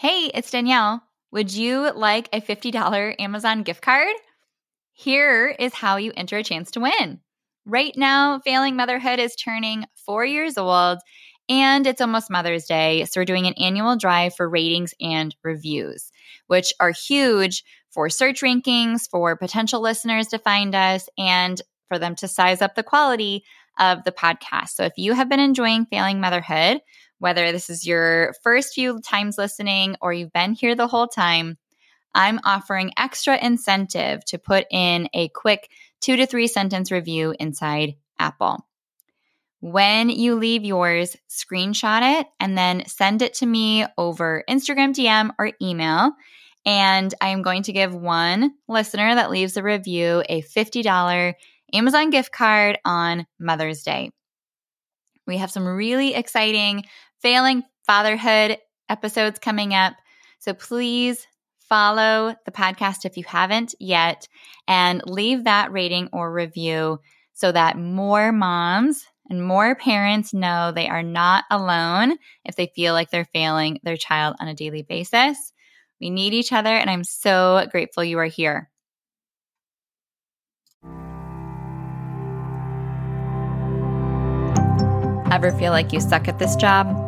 Hey, it's Danielle. Would you like a $50 Amazon gift card? Here is how you enter a chance to win. Right now, Failing Motherhood is turning four years old and it's almost Mother's Day. So, we're doing an annual drive for ratings and reviews, which are huge for search rankings, for potential listeners to find us, and for them to size up the quality of the podcast. So, if you have been enjoying Failing Motherhood, whether this is your first few times listening or you've been here the whole time, I'm offering extra incentive to put in a quick two to three sentence review inside Apple. When you leave yours, screenshot it and then send it to me over Instagram DM or email. And I am going to give one listener that leaves a review a $50 Amazon gift card on Mother's Day. We have some really exciting failing fatherhood episodes coming up. So please follow the podcast if you haven't yet and leave that rating or review so that more moms and more parents know they are not alone if they feel like they're failing their child on a daily basis. We need each other, and I'm so grateful you are here. Ever feel like you suck at this job?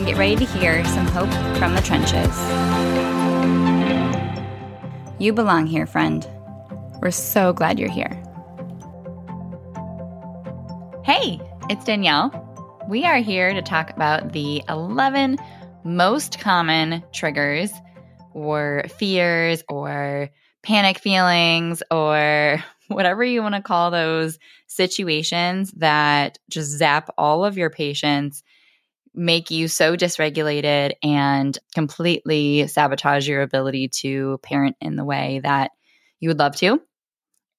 and get ready to hear some hope from the trenches. You belong here, friend. We're so glad you're here. Hey, it's Danielle. We are here to talk about the 11 most common triggers or fears or panic feelings or whatever you want to call those situations that just zap all of your patience make you so dysregulated and completely sabotage your ability to parent in the way that you would love to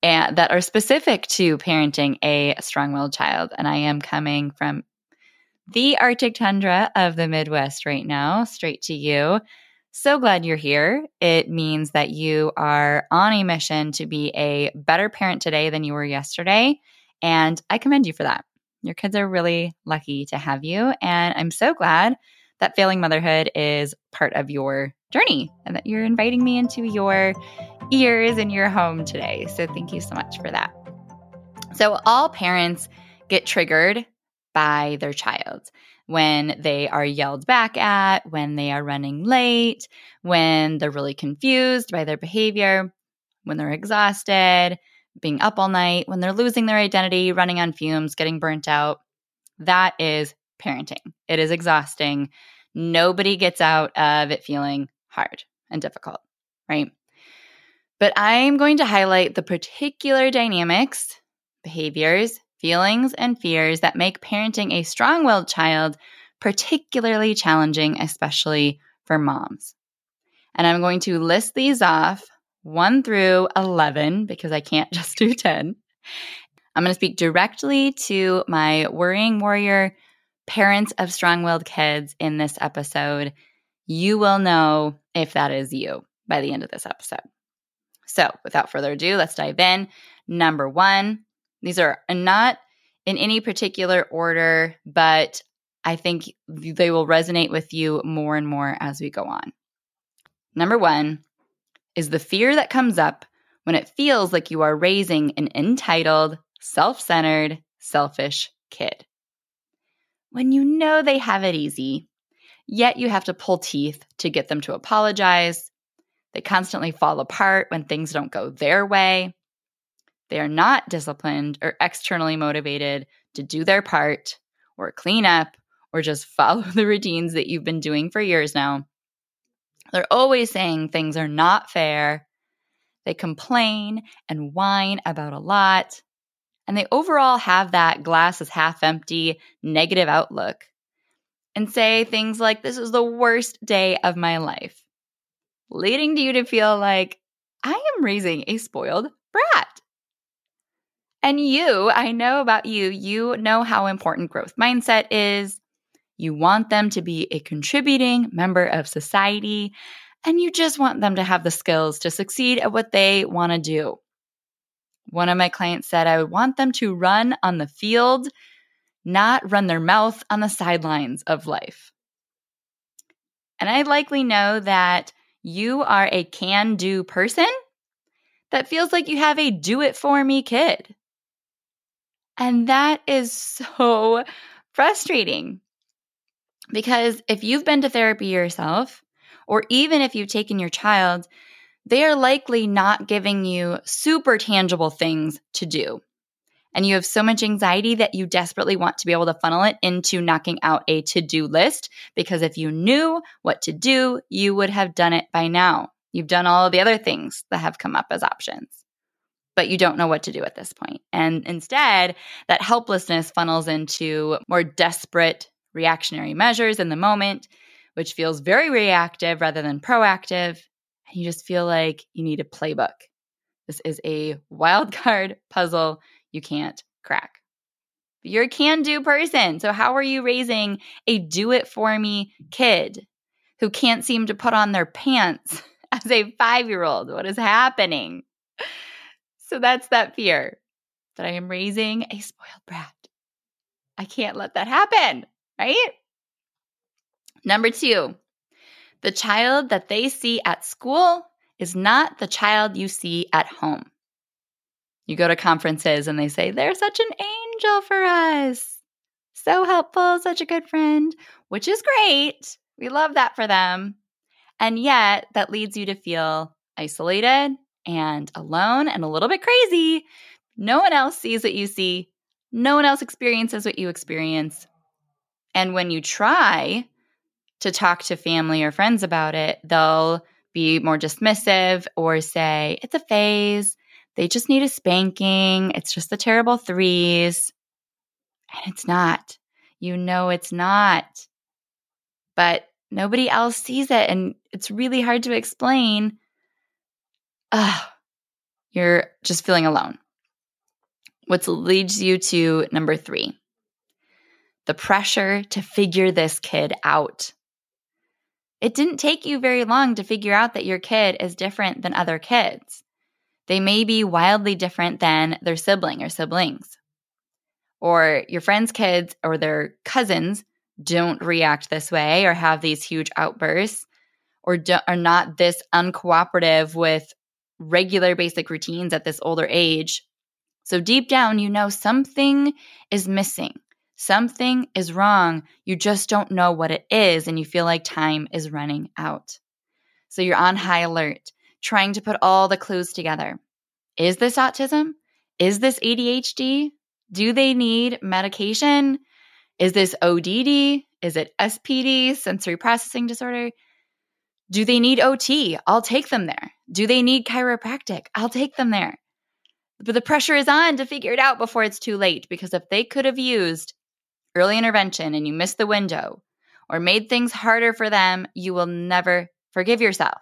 and that are specific to parenting a strong-willed child. And i am coming from the arctic tundra of the midwest right now straight to you. So glad you're here. It means that you are on a mission to be a better parent today than you were yesterday and i commend you for that your kids are really lucky to have you. And I'm so glad that failing motherhood is part of your journey and that you're inviting me into your ears and your home today. So thank you so much for that. So, all parents get triggered by their child when they are yelled back at, when they are running late, when they're really confused by their behavior, when they're exhausted, being up all night, when they're losing their identity, running on fumes, getting burnt out. That is parenting. It is exhausting. Nobody gets out of it feeling hard and difficult, right? But I'm going to highlight the particular dynamics, behaviors, feelings, and fears that make parenting a strong willed child particularly challenging, especially for moms. And I'm going to list these off 1 through 11 because I can't just do 10. I'm going to speak directly to my worrying warrior parents of strong willed kids in this episode. You will know if that is you by the end of this episode. So, without further ado, let's dive in. Number one, these are not in any particular order, but I think they will resonate with you more and more as we go on. Number one, is the fear that comes up when it feels like you are raising an entitled, self centered, selfish kid. When you know they have it easy, yet you have to pull teeth to get them to apologize, They constantly fall apart when things don't go their way. They are not disciplined or externally motivated to do their part or clean up or just follow the routines that you've been doing for years now. They're always saying things are not fair. They complain and whine about a lot. And they overall have that glass is half empty negative outlook and say things like, This is the worst day of my life, leading to you to feel like, I am raising a spoiled brat. And you, I know about you, you know how important growth mindset is. You want them to be a contributing member of society, and you just want them to have the skills to succeed at what they want to do. One of my clients said, I would want them to run on the field, not run their mouth on the sidelines of life. And I likely know that you are a can do person that feels like you have a do it for me kid. And that is so frustrating because if you've been to therapy yourself, or even if you've taken your child, they are likely not giving you super tangible things to do. And you have so much anxiety that you desperately want to be able to funnel it into knocking out a to do list because if you knew what to do, you would have done it by now. You've done all of the other things that have come up as options but you don't know what to do at this point. And instead, that helplessness funnels into more desperate reactionary measures in the moment, which feels very reactive rather than proactive. And you just feel like you need a playbook. This is a wild card puzzle you can't crack. But you're a can do person. So, how are you raising a do it for me kid who can't seem to put on their pants as a five year old? What is happening? So that's that fear that I am raising a spoiled brat. I can't let that happen, right? Number two, the child that they see at school is not the child you see at home. You go to conferences and they say, they're such an angel for us. So helpful, such a good friend, which is great. We love that for them. And yet, that leads you to feel isolated and alone and a little bit crazy. No one else sees what you see, no one else experiences what you experience. And when you try to talk to family or friends about it, they'll be more dismissive or say, it's a phase. They just need a spanking. It's just the terrible threes. And it's not. You know it's not. But nobody else sees it. And it's really hard to explain uh, you're just feeling alone. Which leads you to number three the pressure to figure this kid out. It didn't take you very long to figure out that your kid is different than other kids. They may be wildly different than their sibling or siblings. Or your friends' kids or their cousins don't react this way or have these huge outbursts or do, are not this uncooperative with regular basic routines at this older age. So deep down, you know something is missing. Something is wrong. You just don't know what it is, and you feel like time is running out. So you're on high alert, trying to put all the clues together. Is this autism? Is this ADHD? Do they need medication? Is this ODD? Is it SPD, sensory processing disorder? Do they need OT? I'll take them there. Do they need chiropractic? I'll take them there. But the pressure is on to figure it out before it's too late because if they could have used early intervention and you missed the window or made things harder for them, you will never forgive yourself.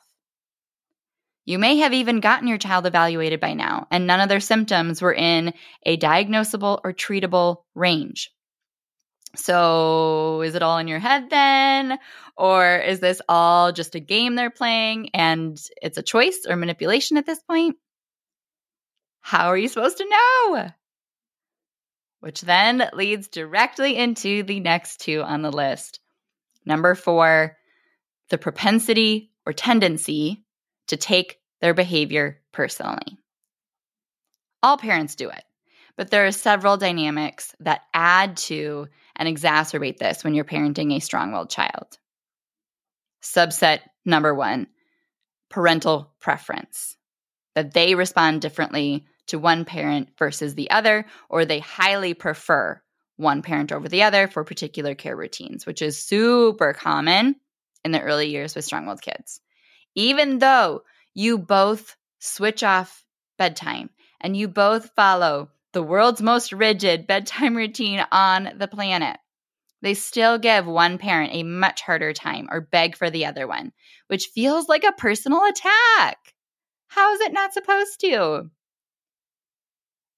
You may have even gotten your child evaluated by now, and none of their symptoms were in a diagnosable or treatable range. So, is it all in your head then? Or is this all just a game they're playing and it's a choice or manipulation at this point? How are you supposed to know? Which then leads directly into the next two on the list. Number four, the propensity or tendency to take their behavior personally. All parents do it, but there are several dynamics that add to and exacerbate this when you're parenting a strong willed child. Subset number one parental preference, that they respond differently to one parent versus the other, or they highly prefer one parent over the other for particular care routines, which is super common in the early years with strong willed kids. Even though you both switch off bedtime and you both follow the world's most rigid bedtime routine on the planet, they still give one parent a much harder time or beg for the other one, which feels like a personal attack. How is it not supposed to?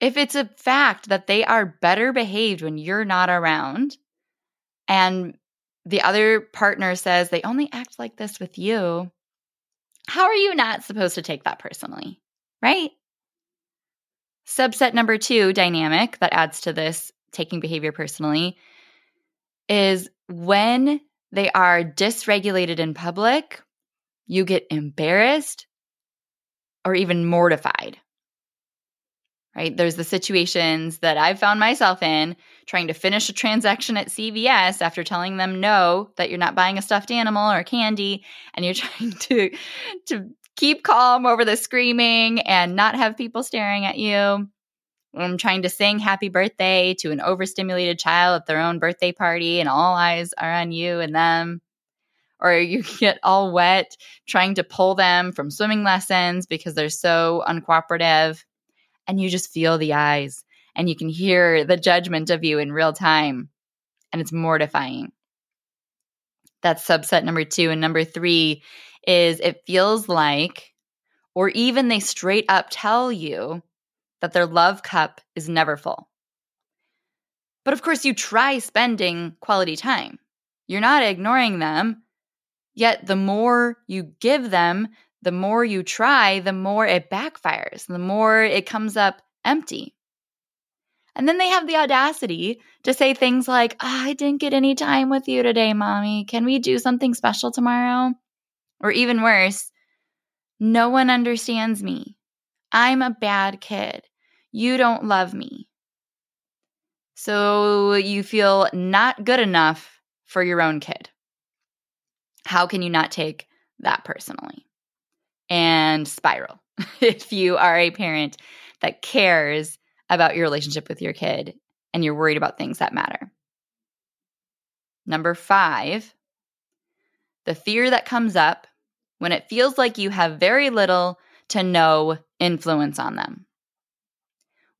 If it's a fact that they are better behaved when you're not around, and the other partner says they only act like this with you, how are you not supposed to take that personally? Right? Subset number two dynamic that adds to this taking behavior personally is when they are dysregulated in public, you get embarrassed or even mortified. Right? There's the situations that I've found myself in trying to finish a transaction at CVS after telling them no, that you're not buying a stuffed animal or candy, and you're trying to to keep calm over the screaming and not have people staring at you. I'm trying to sing happy birthday to an overstimulated child at their own birthday party, and all eyes are on you and them. Or you get all wet trying to pull them from swimming lessons because they're so uncooperative. And you just feel the eyes and you can hear the judgment of you in real time. And it's mortifying. That's subset number two. And number three is it feels like, or even they straight up tell you that their love cup is never full. But of course, you try spending quality time. You're not ignoring them. Yet, the more you give them, the more you try, the more it backfires, the more it comes up empty. And then they have the audacity to say things like, oh, I didn't get any time with you today, mommy. Can we do something special tomorrow? Or even worse, no one understands me. I'm a bad kid. You don't love me. So you feel not good enough for your own kid. How can you not take that personally? And spiral if you are a parent that cares about your relationship with your kid and you're worried about things that matter. Number five, the fear that comes up when it feels like you have very little to no influence on them.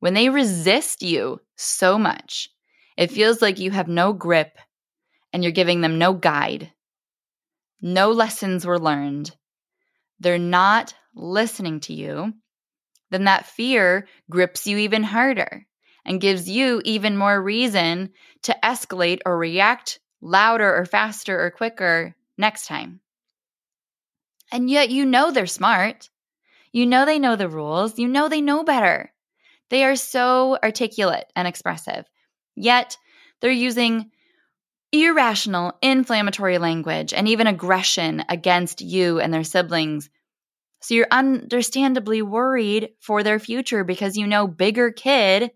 When they resist you so much, it feels like you have no grip and you're giving them no guide. No lessons were learned. They're not listening to you. Then that fear grips you even harder and gives you even more reason to escalate or react louder or faster or quicker next time. And yet you know they're smart. You know they know the rules. You know they know better. They are so articulate and expressive, yet they're using irrational, inflammatory language and even aggression against you and their siblings. So you're understandably worried for their future because you know bigger kid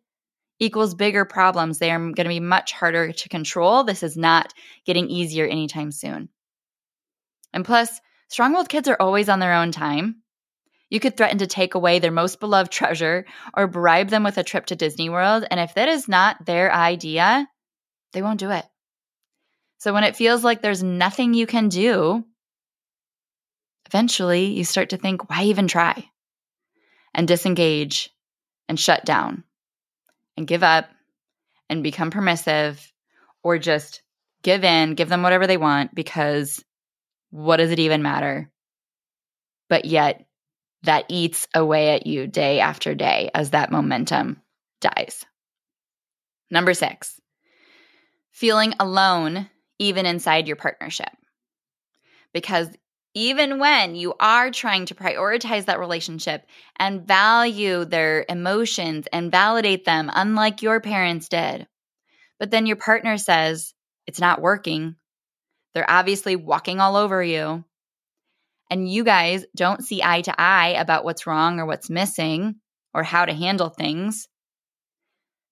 equals bigger problems. They are going to be much harder to control. This is not getting easier anytime soon. And plus, strong willed kids are always on their own time. You could threaten to take away their most beloved treasure or bribe them with a trip to Disney World. And if that is not their idea, they won't do it. So when it feels like there's nothing you can do, eventually you start to think, why even try? And disengage and shut down and give up and become permissive or just give in, give them whatever they want because what does it even matter? But yet that eats away at you day after day as that momentum dies. Number six, feeling alone even inside your partnership. Because even when you are trying to prioritize that relationship and value their emotions and validate them, unlike your parents did, but then your partner says it's not working, they're obviously walking all over you. And you guys don't see eye to eye about what's wrong or what's missing or how to handle things,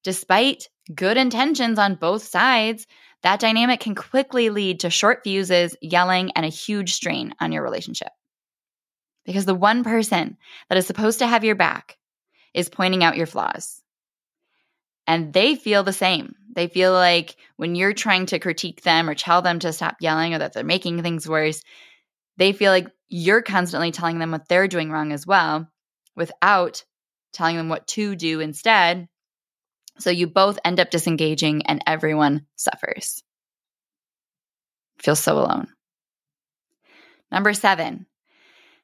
despite good intentions on both sides, that dynamic can quickly lead to short fuses, yelling, and a huge strain on your relationship. because the one person that is supposed to have your back is pointing out your flaws. And they feel the same. They feel like when you're trying to critique them or tell them to stop yelling or that they're making things worse, they feel like you're constantly telling them what they're doing wrong as well without telling them what to do instead. So you both end up disengaging and everyone suffers. Feel so alone. Number seven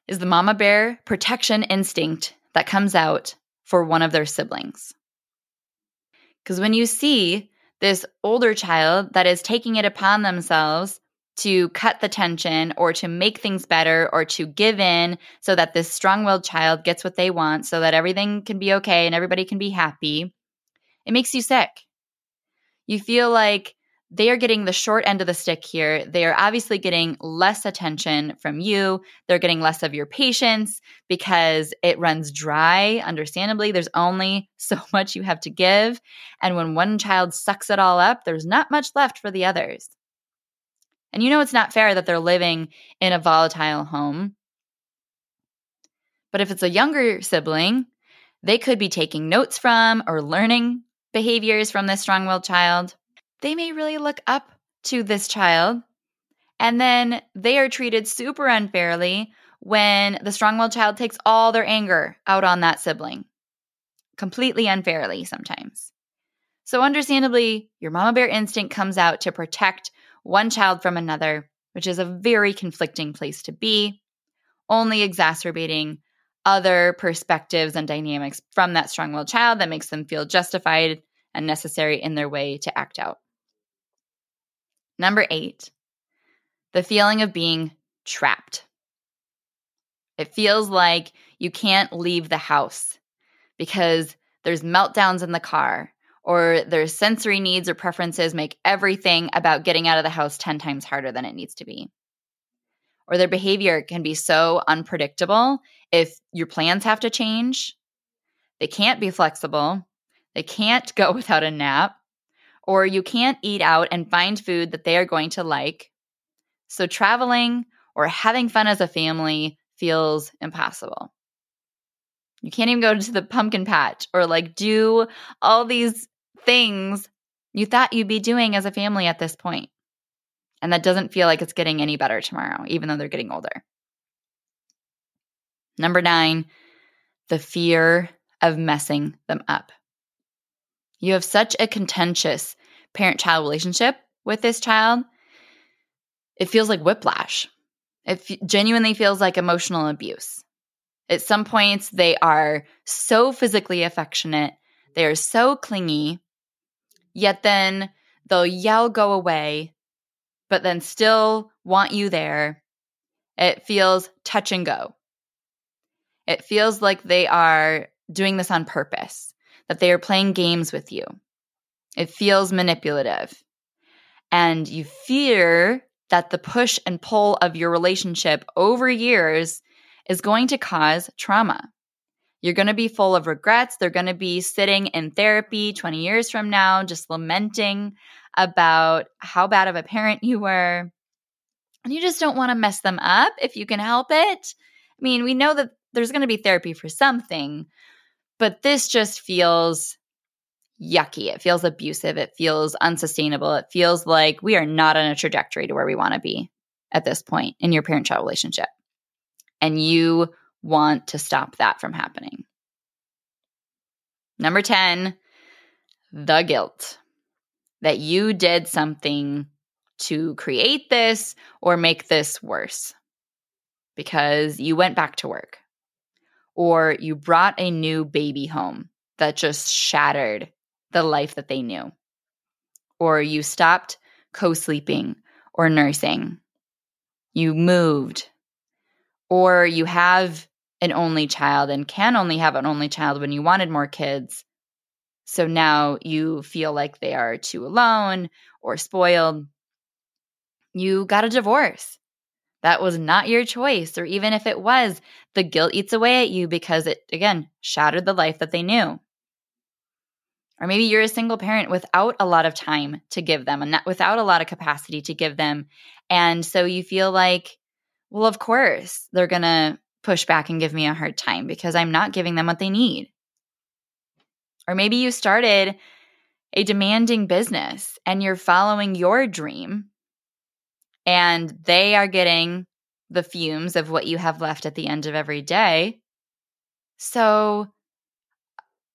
is the mama bear protection instinct that comes out for one of their siblings. Because when you see this older child that is taking it upon themselves to cut the tension or to make things better or to give in so that this strong willed child gets what they want so that everything can be okay and everybody can be happy, it makes you sick. You feel like they are getting the short end of the stick here. They are obviously getting less attention from you. They're getting less of your patience because it runs dry. Understandably, there's only so much you have to give. And when one child sucks it all up, there's not much left for the others. And you know it's not fair that they're living in a volatile home. But if it's a younger sibling, they could be taking notes from or learning behaviors from this strong willed child they may really look up to this child. And then they are treated super unfairly when the strong willed child takes all their anger out on that sibling, completely unfairly sometimes. So, understandably, your mama bear instinct comes out to protect one child from another, which is a very conflicting place to be, only exacerbating other perspectives and dynamics from that strong willed child that makes them feel justified and necessary in their way to act out. Number eight, the feeling of being trapped. It feels like you can't leave the house because there's meltdowns in the car or their sensory needs or preferences make everything about getting out of the house 10 times harder than it needs to be. Or their behavior can be so unpredictable if your plans have to change. They can't be flexible. They can't go without a nap or you can't eat out and find food that they are going to like. So traveling or having fun as a family feels impossible. You can't even go to the pumpkin patch or like do all these things you thought you'd be doing as a family at this point. And that doesn't feel like it's getting any better tomorrow, even though they're getting older. Number nine, the fear of messing them up. You have such a contentious parent child relationship with this child. It feels like whiplash. It f- genuinely feels like emotional abuse. At some points, they are so physically affectionate, they are so clingy, yet then they'll yell, go away, but then still want you there. It feels touch and go. It feels like they are doing this on purpose that they are playing games with you. It feels manipulative. And you fear that the push and pull of your relationship over years is going to cause trauma. You're going to be full of regrets. They're going to be sitting in therapy 20 years from now, just lamenting about how bad of a parent you were. And you just don't want to mess them up if you can help it. I mean, we know that there's going to be therapy for something, but this just feels yucky. It feels abusive. It feels unsustainable. It feels like we are not on a trajectory to where we want to be at this point in your parent child relationship. And you want to stop that from happening. Number 10, the guilt that you did something to create this or make this worse because you went back to work or you brought a new baby home that just shattered the life that they knew, or you stopped co sleeping or nursing, you moved, or you have an only child and can only have an only child when you wanted more kids. So now you feel like they are too alone or spoiled. You got a divorce that was not your choice, or even if it was, the guilt eats away at you because it, again, shattered the life that they knew. Or maybe you're a single parent without a lot of time to give them and not, without a lot of capacity to give them. And so you feel like, well, of course, they're going to push back and give me a hard time because I'm not giving them what they need. Or maybe you started a demanding business and you're following your dream and they are getting the fumes of what you have left at the end of every day. So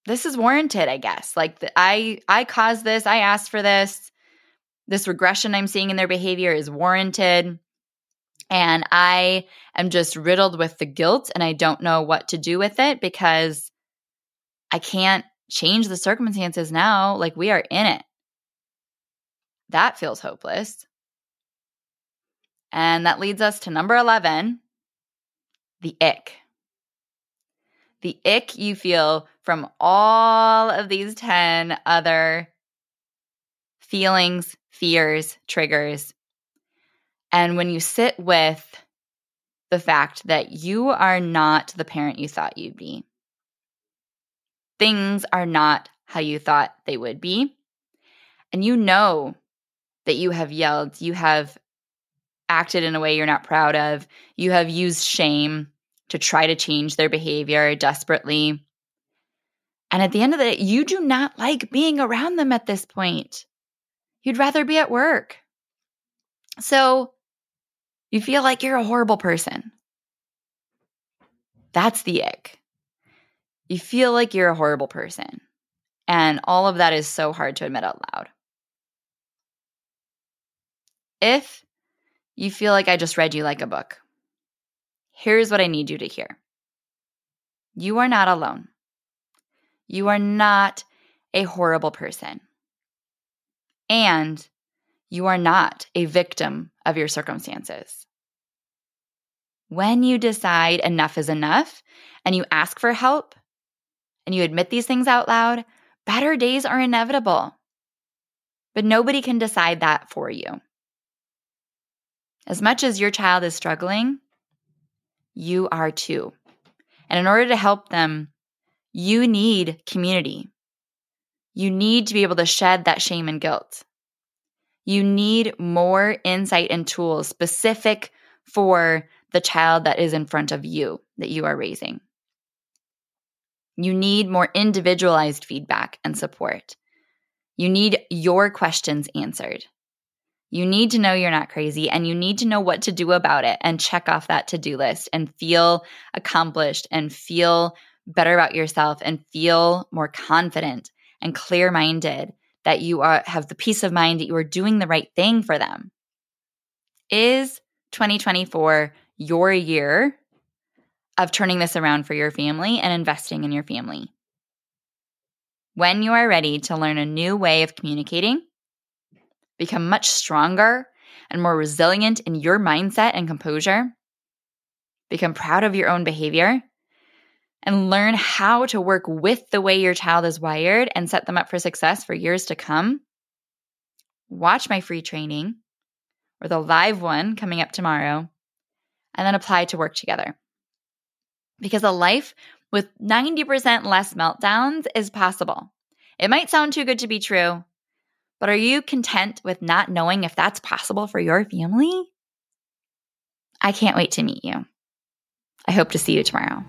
this is warranted, I guess. Like I I caused this, I asked for this. This regression I'm seeing in their behavior is warranted. And I am just riddled with the guilt and I don't know what to do with it because I can't change the circumstances now. Like we are in it. That feels hopeless. And that leads us to number 11 the ick. The ick you feel from all of these 10 other feelings, fears, triggers. And when you sit with the fact that you are not the parent you thought you'd be, things are not how you thought they would be. And you know that you have yelled, you have acted in a way you're not proud of, you have used shame to try to change their behavior desperately. And at the end of day, you do not like being around them at this point. You'd rather be at work. So you feel like you're a horrible person. That's the ick you feel like you're a horrible person. And all of that is so hard to admit out loud. If you feel like I just read you like a book, here's what I need you to hear you are not alone. You are not a horrible person. And you are not a victim of your circumstances. When you decide enough is enough and you ask for help, and you admit these things out loud, better days are inevitable. But nobody can decide that for you. As much as your child is struggling, you are too. And in order to help them, you need community. You need to be able to shed that shame and guilt. You need more insight and tools specific for the child that is in front of you that you are raising. You need more individualized feedback and support. You need your questions answered. You need to know you're not crazy and you need to know what to do about it and check off that to do list and feel accomplished and feel better about yourself and feel more confident and clear minded that you are, have the peace of mind that you are doing the right thing for them. Is 2024 your year of turning this around for your family and investing in your family. When you are ready to learn a new way of communicating, become much stronger and more resilient in your mindset and composure, become proud of your own behavior, and learn how to work with the way your child is wired and set them up for success for years to come, watch my free training or the live one coming up tomorrow, and then apply to work together because a life with 90% less meltdowns is possible. It might sound too good to be true, but are you content with not knowing if that's possible for your family? I can't wait to meet you. I hope to see you tomorrow.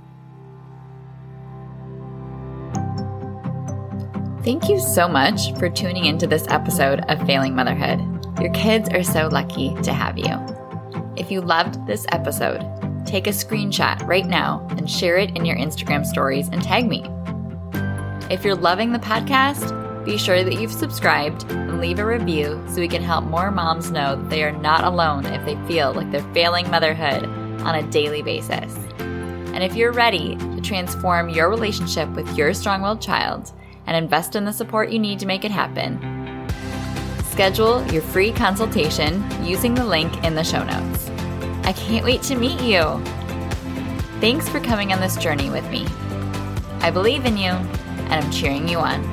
Thank you so much for tuning into this episode of Failing Motherhood. Your kids are so lucky to have you. If you loved this episode, take a screenshot right now and share it in your Instagram stories and tag me. If you're loving the podcast, be sure that you've subscribed and leave a review so we can help more moms know that they are not alone if they feel like they're failing motherhood on a daily basis. And if you're ready to transform your relationship with your strong willed child and invest in the support you need to make it happen, schedule your free consultation using the link in the show notes. I can't wait to meet you. Thanks for coming on this journey with me. I believe in you, and I'm cheering you on.